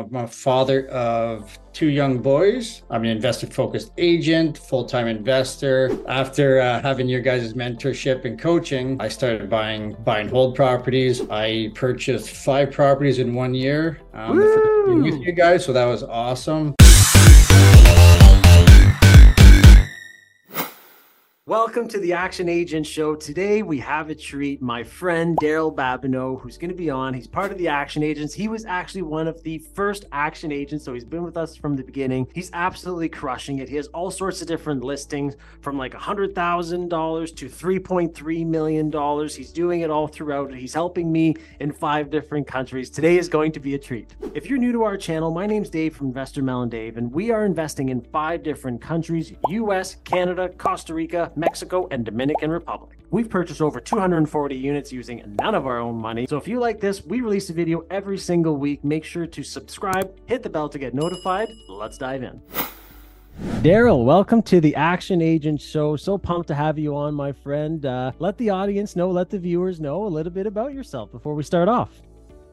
I'm a father of two young boys. I'm an investor focused agent, full time investor. After uh, having your guys' mentorship and coaching, I started buying buy and hold properties. I purchased five properties in one year um, with you guys, so that was awesome. Welcome to the Action Agent Show. Today we have a treat. My friend Daryl Babineau, who's going to be on. He's part of the Action Agents. He was actually one of the first Action Agents, so he's been with us from the beginning. He's absolutely crushing it. He has all sorts of different listings from like $100,000 to $3.3 million. He's doing it all throughout. He's helping me in five different countries. Today is going to be a treat. If you're new to our channel, my name's Dave from Investor Mel and Dave, and we are investing in five different countries US, Canada, Costa Rica, Mexico, and Dominican Republic. We've purchased over 240 units using none of our own money. So if you like this, we release a video every single week. Make sure to subscribe, hit the bell to get notified. Let's dive in. Daryl, welcome to the Action Agent Show. So pumped to have you on, my friend. Uh, let the audience know, let the viewers know a little bit about yourself before we start off.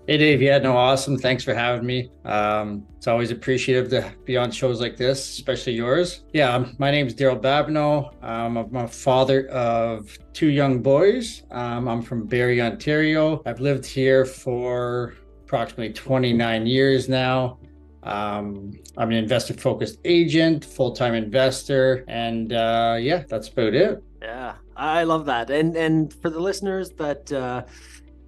Hey, Dave. Yeah, no, awesome. Thanks for having me. Um, it's always appreciative to be on shows like this, especially yours. Yeah, um, my name is Daryl Babineau. Um, I'm a father of two young boys. Um, I'm from Barrie, Ontario. I've lived here for approximately 29 years now. Um, I'm an investor focused agent, full time investor, and uh, yeah, that's about it. Yeah, I love that. And and for the listeners that uh,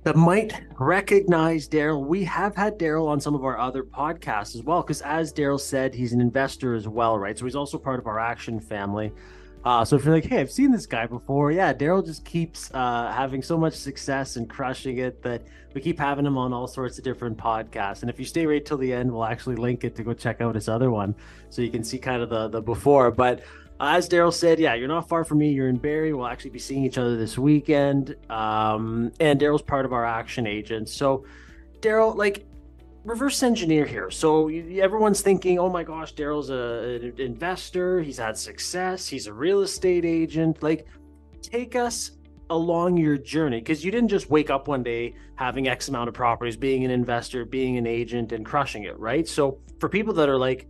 that might recognize Daryl. We have had Daryl on some of our other podcasts as well, because as Daryl said, he's an investor as well, right? So he's also part of our action family. Uh, so if you're like, hey, I've seen this guy before, yeah, Daryl just keeps uh, having so much success and crushing it that we keep having him on all sorts of different podcasts. And if you stay right till the end, we'll actually link it to go check out his other one, so you can see kind of the the before. But as Daryl said, yeah, you're not far from me. You're in Barrie. We'll actually be seeing each other this weekend. Um, and Daryl's part of our action agents. So, Daryl, like, reverse engineer here. So everyone's thinking, oh my gosh, Daryl's a, an investor. He's had success. He's a real estate agent. Like, take us along your journey because you didn't just wake up one day having X amount of properties, being an investor, being an agent, and crushing it, right? So for people that are like,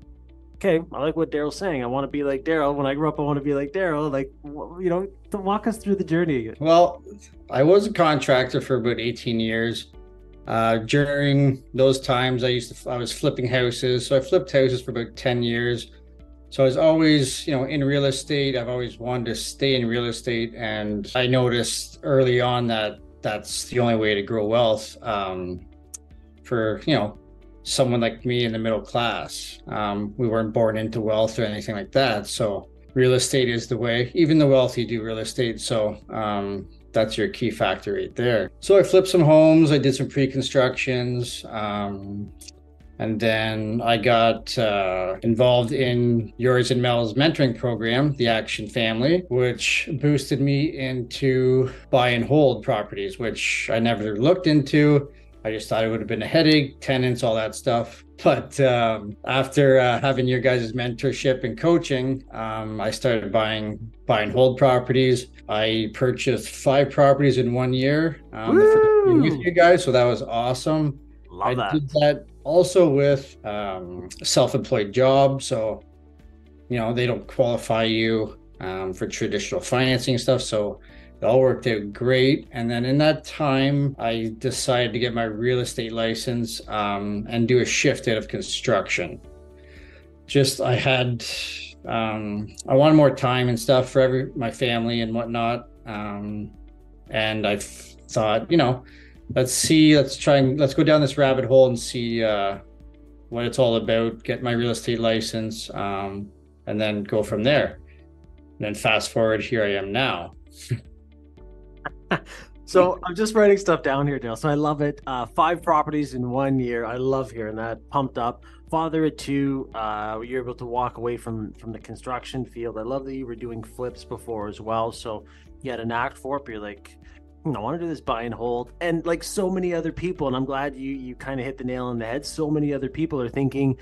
okay, I like what Daryl's saying. I want to be like Daryl. When I grow up, I want to be like Daryl. Like, you know, to walk us through the journey. Well, I was a contractor for about 18 years. Uh, during those times, I used to, I was flipping houses. So I flipped houses for about 10 years. So I was always, you know, in real estate. I've always wanted to stay in real estate. And I noticed early on that that's the only way to grow wealth um, for, you know, someone like me in the middle class. Um, we weren't born into wealth or anything like that. So real estate is the way. Even the wealthy do real estate. So um, that's your key factor right there. So I flipped some homes. I did some pre-constructions. Um, and then I got uh, involved in yours and Mel's mentoring program, the Action Family, which boosted me into buy and hold properties, which I never looked into. I just thought it would have been a headache, tenants, all that stuff. But um, after uh, having your guys' mentorship and coaching, um, I started buying buy and hold properties. I purchased five properties in one year um, with you guys, so that was awesome. Love I that. did that also with um, self-employed job, so you know they don't qualify you um, for traditional financing stuff. So it all worked out great. And then in that time, I decided to get my real estate license um, and do a shift out of construction. Just I had um, I wanted more time and stuff for every my family and whatnot. Um, and I thought, you know, let's see, let's try and let's go down this rabbit hole and see uh, what it's all about. Get my real estate license, um, and then go from there. And then fast forward, here I am now. so I'm just writing stuff down here, Dale. So I love it. Uh, five properties in one year. I love hearing that. Pumped up. Father of two. Uh, you're able to walk away from from the construction field. I love that you were doing flips before as well. So you had an act for it. You're like, hmm, I want to do this buy and hold. And like so many other people, and I'm glad you you kind of hit the nail on the head. So many other people are thinking.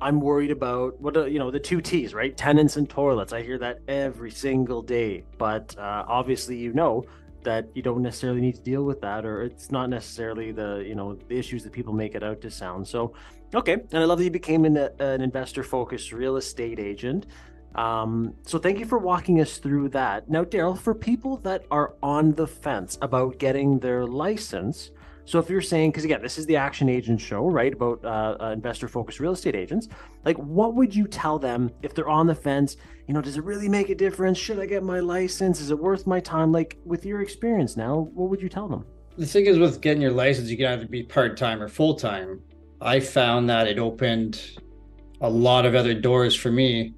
I'm worried about what you know the two T's, right? Tenants and toilets. I hear that every single day. But uh, obviously, you know that you don't necessarily need to deal with that or it's not necessarily the you know the issues that people make it out to sound so Okay, and I love that you became an, an investor focused real estate agent. Um, so thank you for walking us through that. Now, Daryl, for people that are on the fence about getting their license, so if you're saying, because again, this is the Action Agent show, right, about uh, uh, investor-focused real estate agents, like what would you tell them if they're on the fence? You know, does it really make a difference? Should I get my license? Is it worth my time? Like with your experience now, what would you tell them? The thing is, with getting your license, you can either be part-time or full-time. I found that it opened a lot of other doors for me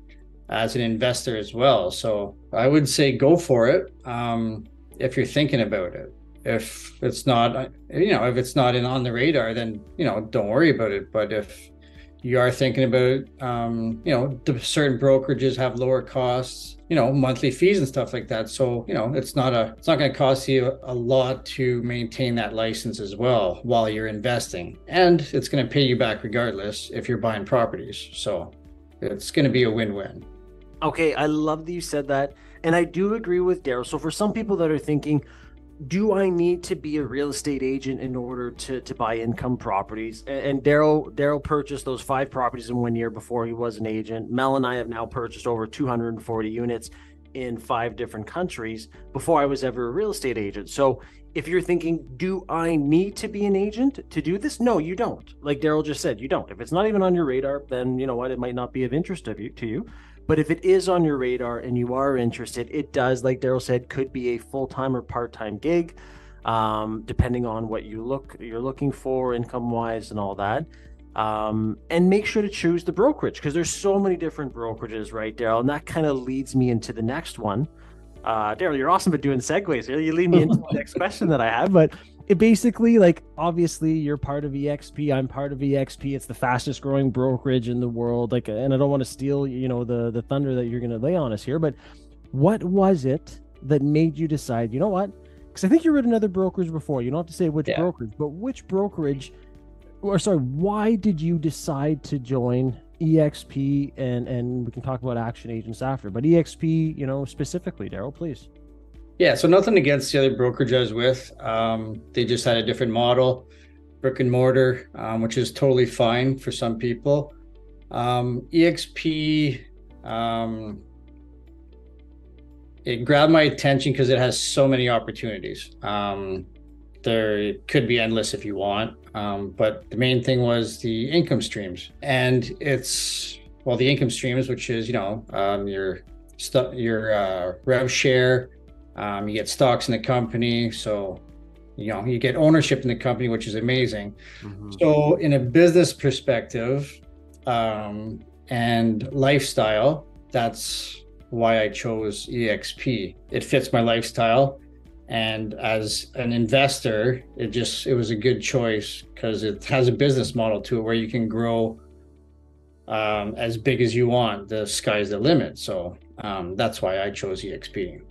as an investor as well. So I would say go for it um, if you're thinking about it. If it's not, you know, if it's not in on the radar, then you know, don't worry about it. But if you are thinking about, um, you know, the certain brokerages have lower costs, you know, monthly fees and stuff like that. So you know, it's not a, it's not going to cost you a lot to maintain that license as well while you're investing, and it's going to pay you back regardless if you're buying properties. So it's going to be a win-win. Okay, I love that you said that. And I do agree with Daryl. So for some people that are thinking, do I need to be a real estate agent in order to to buy income properties? And Daryl Daryl purchased those five properties in one year before he was an agent. Mel and I have now purchased over 240 units in five different countries before I was ever a real estate agent. So if you're thinking, do I need to be an agent to do this? No, you don't. Like Daryl just said, you don't. If it's not even on your radar, then you know what, it might not be of interest of you to you. But if it is on your radar and you are interested, it does, like Daryl said, could be a full time or part time gig, um, depending on what you look you're looking for, income wise, and all that. Um, and make sure to choose the brokerage because there's so many different brokerages, right, Daryl? And that kind of leads me into the next one. Uh, Daryl, you're awesome at doing segues. You lead me into the next question that I have, but it basically like obviously you're part of exp i'm part of exp it's the fastest growing brokerage in the world like and i don't want to steal you know the the thunder that you're going to lay on us here but what was it that made you decide you know what because i think you read another brokerage before you don't have to say which yeah. brokerage but which brokerage or sorry why did you decide to join exp and and we can talk about action agents after but exp you know specifically daryl please yeah, so nothing against the other brokerage I was with. Um, they just had a different model, brick and mortar, um, which is totally fine for some people. Um, EXP, um, it grabbed my attention because it has so many opportunities. Um, there could be endless if you want, um, but the main thing was the income streams, and it's well the income streams, which is you know your stuff, your uh, rev share um, you get stocks in the company, so you know you get ownership in the company, which is amazing. Mm-hmm. So, in a business perspective um, and lifestyle, that's why I chose EXP. It fits my lifestyle, and as an investor, it just it was a good choice because it has a business model to it where you can grow um, as big as you want. The sky's the limit. So um, that's why I chose EXP.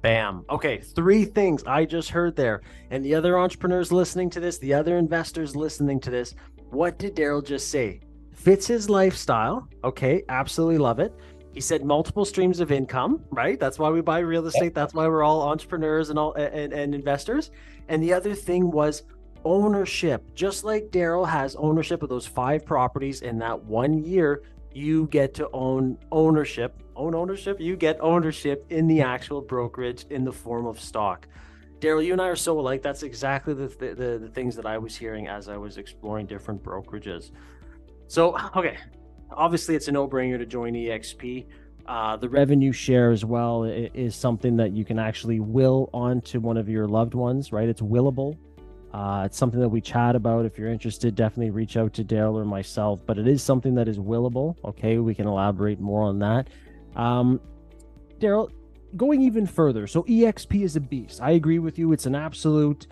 Bam. Okay, three things I just heard there. And the other entrepreneurs listening to this, the other investors listening to this, what did Daryl just say? Fits his lifestyle. Okay, absolutely love it. He said multiple streams of income, right? That's why we buy real estate. That's why we're all entrepreneurs and all and, and investors. And the other thing was ownership. Just like Daryl has ownership of those five properties in that one year, you get to own ownership, own ownership, you get ownership in the actual brokerage in the form of stock. Daryl, you and I are so alike. That's exactly the, the, the things that I was hearing as I was exploring different brokerages. So, okay, obviously it's a no-brainer to join EXP. Uh, the revenue share as well is something that you can actually will onto one of your loved ones, right? It's willable. Uh, it's something that we chat about. If you're interested, definitely reach out to Daryl or myself. But it is something that is willable. Okay, we can elaborate more on that. Um, Daryl, going even further. So EXP is a beast. I agree with you. It's an absolute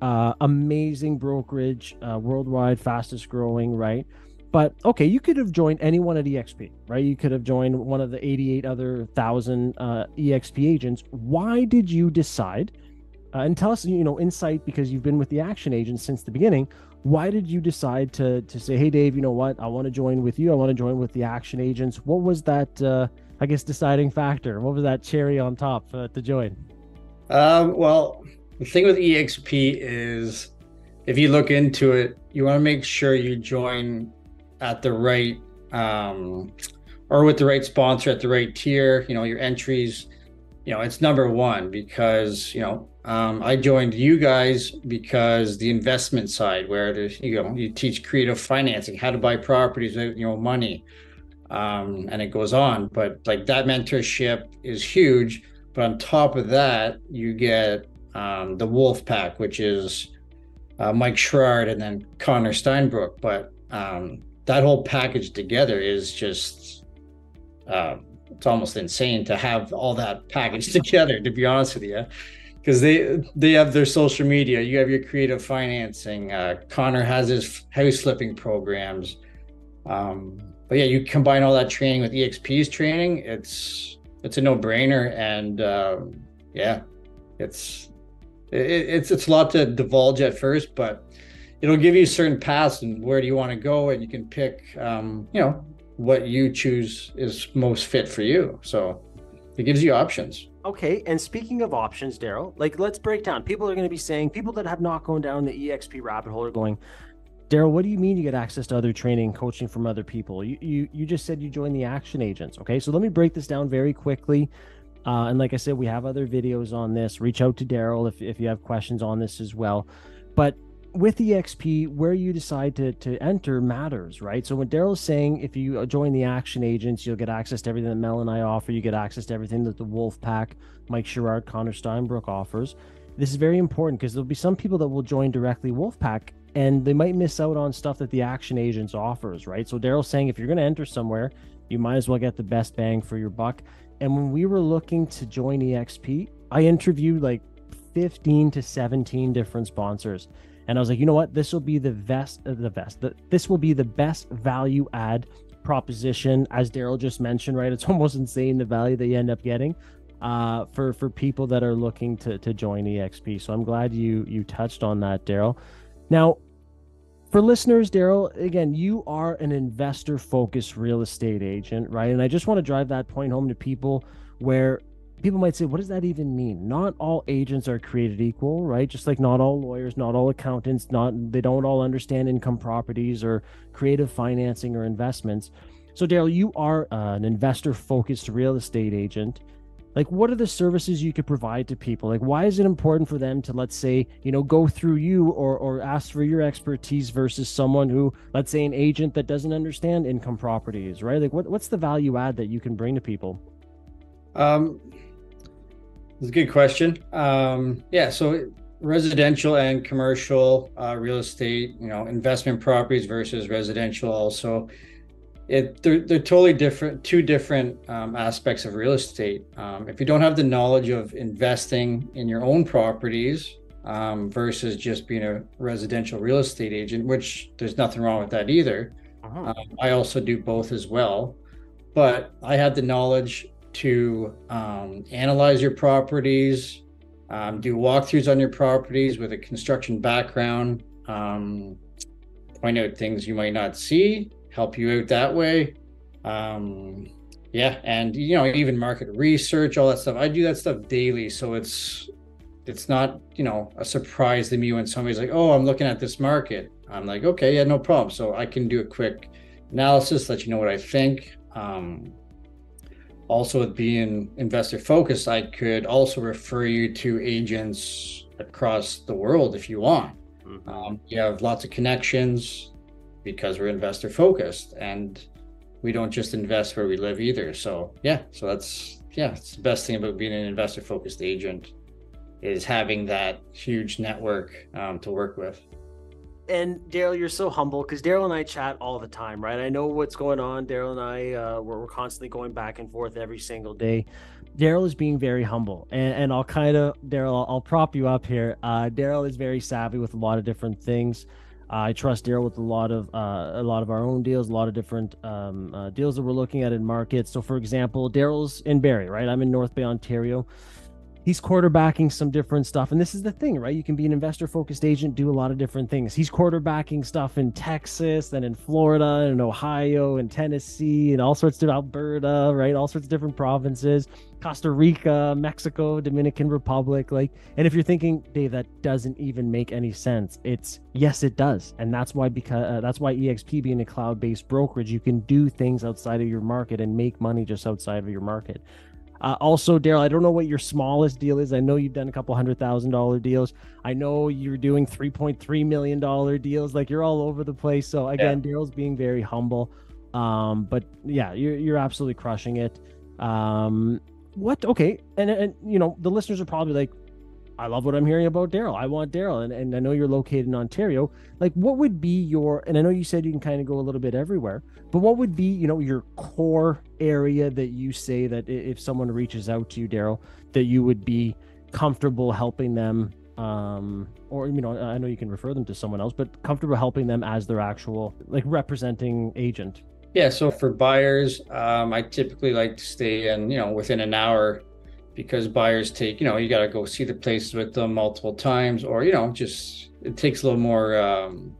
uh, amazing brokerage, uh, worldwide fastest growing, right? But okay, you could have joined anyone at EXP, right? You could have joined one of the 88 other thousand uh, EXP agents. Why did you decide? Uh, and tell us, you know, insight because you've been with the action agents since the beginning. Why did you decide to to say, "Hey, Dave, you know what? I want to join with you. I want to join with the action agents." What was that? Uh, I guess deciding factor. What was that cherry on top uh, to join? Um, well, the thing with EXP is, if you look into it, you want to make sure you join at the right um, or with the right sponsor at the right tier, you know, your entries, you know, it's number one because, you know, um, I joined you guys because the investment side where there's, you know, you teach creative financing, how to buy properties, with you know, money, um, and it goes on. But like that mentorship is huge. But on top of that, you get um, the Wolf Pack, which is uh, Mike Sherrard and then Connor Steinbrook. But um, that whole package together is just uh, it's almost insane to have all that package together. To be honest with you, because they they have their social media, you have your creative financing. Uh, Connor has his house flipping programs. Um, but yeah, you combine all that training with EXP's training. It's it's a no brainer, and uh, yeah, it's it, it's it's a lot to divulge at first, but it'll give you certain paths and where do you want to go, and you can pick, um, you know, what you choose is most fit for you. So it gives you options. Okay, and speaking of options, Daryl, like let's break down. People are going to be saying, people that have not gone down the EXP rabbit hole are going, Daryl, what do you mean you get access to other training, coaching from other people? You, you you just said you joined the Action Agents. Okay, so let me break this down very quickly. Uh, and like I said, we have other videos on this. Reach out to Daryl if, if you have questions on this as well. But with EXP, where you decide to, to enter matters, right? So when Daryl's saying if you uh, join the Action Agents, you'll get access to everything that Mel and I offer. You get access to everything that the Wolf Pack, Mike Sherrard, Connor Steinbrook offers. This is very important because there'll be some people that will join directly Wolfpack and they might miss out on stuff that the Action Agents offers, right? So Daryl's saying if you're going to enter somewhere, you might as well get the best bang for your buck. And when we were looking to join EXP, I interviewed like 15 to 17 different sponsors. And I was like, you know what? This will be the best, uh, the best, the, this will be the best value add proposition. As Daryl just mentioned, right? It's almost insane the value that you end up getting uh, for for people that are looking to to join EXP. So I'm glad you you touched on that, Daryl. Now, for listeners, Daryl, again, you are an investor focused real estate agent, right? And I just want to drive that point home to people where people might say, what does that even mean? Not all agents are created equal, right? Just like not all lawyers, not all accountants, not they don't all understand income properties or creative financing or investments. So, Daryl, you are uh, an investor focused real estate agent like what are the services you could provide to people like why is it important for them to let's say you know go through you or or ask for your expertise versus someone who let's say an agent that doesn't understand income properties right like what, what's the value add that you can bring to people um it's a good question. Um yeah so residential and commercial uh, real estate you know investment properties versus residential also. It they're, they're totally different two different um, aspects of real estate. Um, if you don't have the knowledge of investing in your own properties um, versus just being a residential real estate agent which there's nothing wrong with that either. Uh-huh. Um, i also do both as well. But i had the knowledge to um, analyze your properties um, do walkthroughs on your properties with a construction background point out things you might not see help you out that way. Um, yeah, and you know, even market research, all that stuff. I do that stuff daily, so it's it's not you know a surprise to me when somebody's like, "Oh, I'm looking at this market." I'm like, "Okay, yeah, no problem." So I can do a quick analysis, let you know what I think. Um, also, with being investor focused, I could also refer you to agents across the world if you want. Mm-hmm. Um, you have lots of connections because we're investor focused and we don't just invest where we live either. So yeah, so that's yeah, it's the best thing about being an investor focused agent is having that huge network um, to work with. And Daryl, you're so humble because Daryl and I chat all the time, right? I know what's going on. Daryl and I, uh, we're, we're constantly going back and forth every single day. Daryl is being very humble, and, and I'll kind of Daryl, I'll, I'll, prop you up here. Uh, Daryl is very savvy with a lot of different things. I trust Daryl with a lot of uh, a lot of our own deals, a lot of different um, uh, deals that we're looking at in markets. So, for example, Daryl's in Barrie, right? I'm in North Bay, Ontario. He's quarterbacking some different stuff. And this is the thing, right? You can be an investor focused agent, do a lot of different things. He's quarterbacking stuff in Texas and in Florida and Ohio and Tennessee and all sorts of Alberta, right? All sorts of different provinces, Costa Rica, Mexico, Dominican Republic. Like, and if you're thinking, Dave, that doesn't even make any sense, it's yes, it does. And that's why, because uh, that's why EXP being a cloud based brokerage, you can do things outside of your market and make money just outside of your market. Uh, also, Daryl, I don't know what your smallest deal is. I know you've done a couple hundred thousand dollar deals. I know you're doing three point three million dollar deals. Like you're all over the place. So again, yeah. Daryl's being very humble. Um, but yeah, you're you're absolutely crushing it. Um, what? Okay, and and you know the listeners are probably like, I love what I'm hearing about Daryl. I want Daryl, and, and I know you're located in Ontario. Like, what would be your? And I know you said you can kind of go a little bit everywhere, but what would be, you know, your core area that you say that if someone reaches out to you, Daryl, that you would be comfortable helping them, um, or you know, I know you can refer them to someone else, but comfortable helping them as their actual like representing agent. Yeah. So for buyers, um, I typically like to stay in, you know, within an hour because buyers take, you know, you got to go see the places with them multiple times, or you know, just it takes a little more. Um,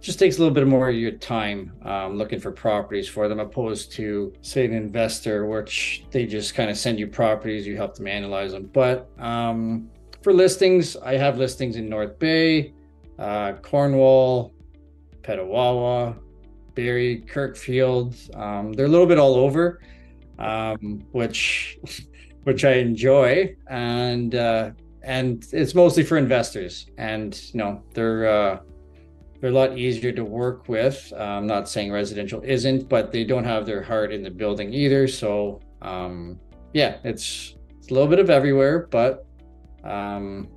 just takes a little bit more of your time um, looking for properties for them, opposed to say an investor, which they just kind of send you properties, you help them analyze them. But um, for listings, I have listings in North Bay, uh, Cornwall, Petawawa, Barrie, Kirkfield. Um, they're a little bit all over, um, which which I enjoy, and uh, and it's mostly for investors, and you know they're uh, they're a lot easier to work with. I'm not saying residential isn't, but they don't have their heart in the building either. So um, yeah, it's it's a little bit of everywhere, but um,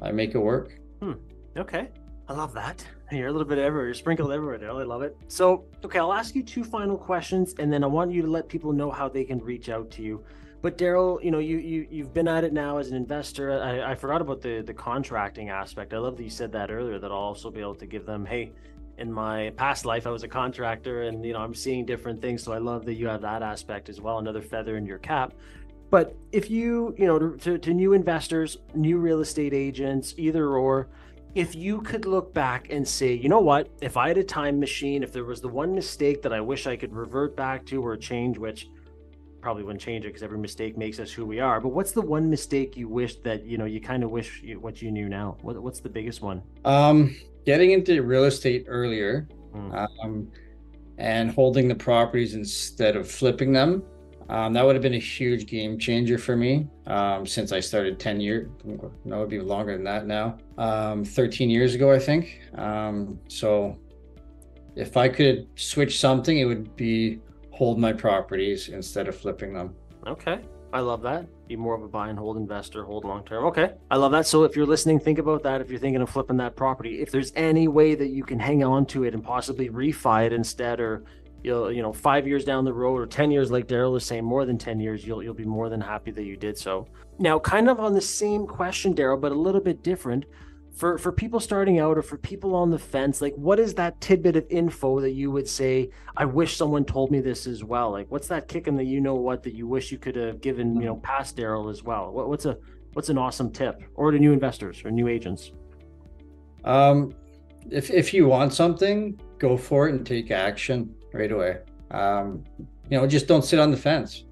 I make it work. Hmm. Okay, I love that. You're a little bit everywhere. You're sprinkled everywhere. I love it. So, okay, I'll ask you two final questions, and then I want you to let people know how they can reach out to you. But Daryl, you know, you you you've been at it now as an investor. I, I forgot about the the contracting aspect. I love that you said that earlier. That I'll also be able to give them, hey, in my past life, I was a contractor, and you know, I'm seeing different things. So I love that you have that aspect as well. Another feather in your cap. But if you, you know, to, to new investors, new real estate agents, either or, if you could look back and say, you know what, if I had a time machine, if there was the one mistake that I wish I could revert back to or change, which probably wouldn't change it because every mistake makes us who we are. But what's the one mistake you wish that you know you kind of wish you, what you knew now? What, what's the biggest one? Um, getting into real estate earlier, mm. um, and holding the properties instead of flipping them. Um, that would have been a huge game changer for me um, since I started 10 years, no, it would be longer than that now, um, 13 years ago, I think. Um, so if I could switch something, it would be hold my properties instead of flipping them. Okay. I love that. Be more of a buy and hold investor, hold long term. Okay. I love that. So if you're listening, think about that. If you're thinking of flipping that property, if there's any way that you can hang on to it and possibly refi it instead, or you'll, you know, five years down the road or 10 years, like Daryl is saying, more than 10 years, you'll, you'll be more than happy that you did so. Now, kind of on the same question, Daryl, but a little bit different for for people starting out or for people on the fence like what is that tidbit of info that you would say i wish someone told me this as well like what's that kick in that you know what that you wish you could have given you know past daryl as well? What, what's a what's an awesome tip or to new investors or new agents? Um if if you want something go for it and take action right away. Um you know just don't sit on the fence.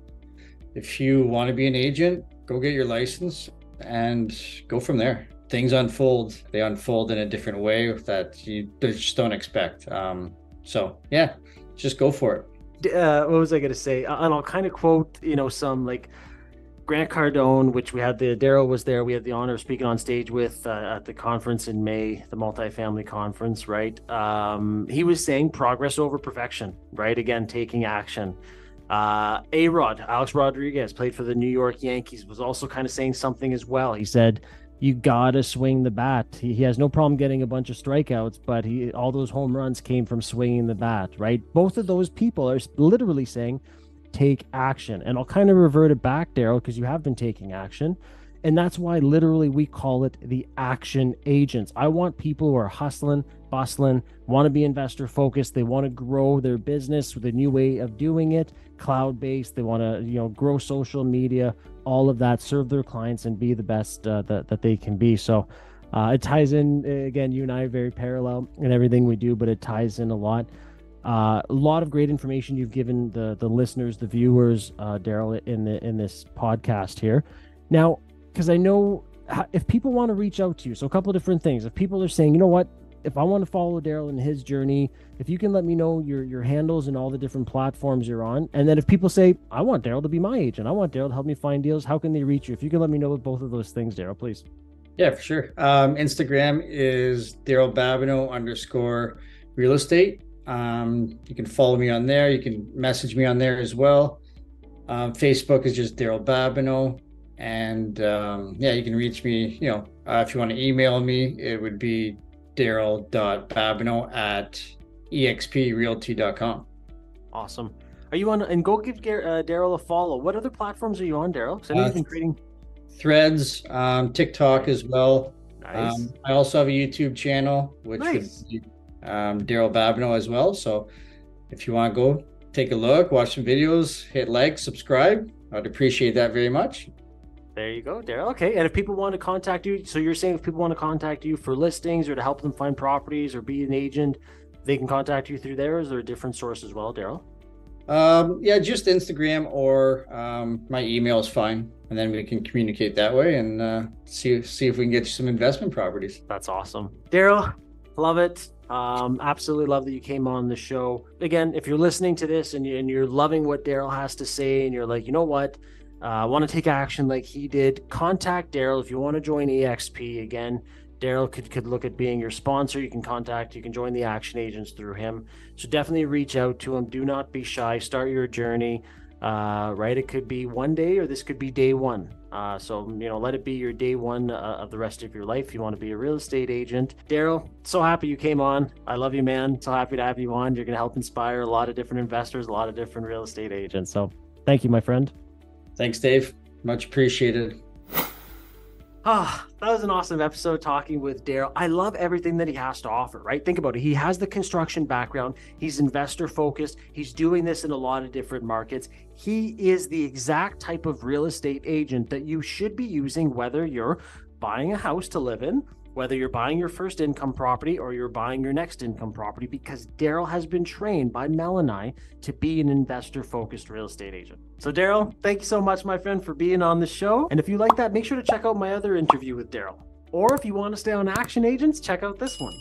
If you want to be an agent go get your license and go from there things unfold they unfold in a different way that you just don't expect. Um, so yeah just go for it. Uh, what was i going to say and i'll kind of quote you know some like grant cardone which we had the daryl was there we had the honor of speaking on stage with uh, at the conference in may the multifamily conference right? Um, he was saying progress over perfection right? Again taking action. Uh, A Rod, Alex Rodriguez, played for the New York Yankees, was also kind of saying something as well. He said, you gotta swing the bat. He, he has no problem getting a bunch of strikeouts, but he all those home runs came from swinging the bat, right? Both of those people are literally saying, take action. And I'll kind of revert it back, Daryl, because you have been taking action. And that's why literally we call it the action agents. I want people who are hustling, bustling, want to be investor focused. They want to grow their business with a new way of doing it, cloud based. They want to, you know, grow social media, all of that, serve their clients and be the best uh, that, that they can be. So uh, it ties in, again, you and I are very parallel in everything we do, but it ties in a lot. Uh, a lot of great information you've given the the listeners, the viewers, uh, Daryl, in the in this podcast here. Now, because I know if people want to reach out to you, so a couple of different things. If people are saying, you know what, if I want to follow Daryl in his journey, if you can let me know your your handles and all the different platforms you're on, and then if people say, I want Daryl to be my agent, I want Daryl to help me find deals, how can they reach you? If you can let me know both of those things, Daryl, please. Yeah, for sure. Um, Instagram is Daryl Babineau underscore real estate. Um, you can follow me on there. You can message me on there as well. Um, Facebook is just Daryl Babineau and um, yeah, you can reach me. You know, uh, if you want to email me, it would be daryl.babineau at exprealty.com. Awesome. Are you on? And go give uh, Daryl a follow. What other platforms are you on, Daryl? Because I know uh, you've been creating threads, um, TikTok as well. Nice. Um, I also have a YouTube channel, which nice. um, Daryl Babineau as well. So if you want to go take a look, watch some videos, hit like, subscribe, I'd appreciate that very much. There you go, Daryl. Okay. And if people want to contact you, so you're saying if people want to contact you for listings or to help them find properties or be an agent, they can contact you through there. Is there a different source as well, Daryl? Um, yeah, just Instagram or um, my email is fine, and then we can communicate that way and uh, see see if we can get you some investment properties. That's awesome, Daryl. Love it. Um, absolutely love that you came on the show. Again, if you're listening to this and, you, and you're loving what Daryl has to say, and you're like, you know what, uh, want to take action like he did, contact Daryl if you want to join EXP. Again, Daryl could, could look at being your sponsor. You can contact, you can join the action agents through him. So definitely reach out to him. Do not be shy. Start your journey. Uh, right? It could be one day or this could be day one. Uh, so, you know, let it be your day one uh, of the rest of your life. You want to be a real estate agent. Daryl, so happy you came on. I love you, man. So happy to have you on. You're going to help inspire a lot of different investors, a lot of different real estate agents. So thank you, my friend. Thanks, Dave. Much appreciated. Ah, oh, that was an awesome episode talking with Daryl. I love everything that he has to offer, right? Think about it. He has the construction background, he's investor focused, he's doing this in a lot of different markets. He is the exact type of real estate agent that you should be using, whether you're buying a house to live in whether you're buying your first income property or you're buying your next income property, because Daryl has been trained by Mel and I to be an investor focused real estate agent. So, Daryl, thank you so much, my friend, for being on the show. And if you like that, make sure to check out my other interview with Daryl. Or if you want to stay on Action Agents, check out this one.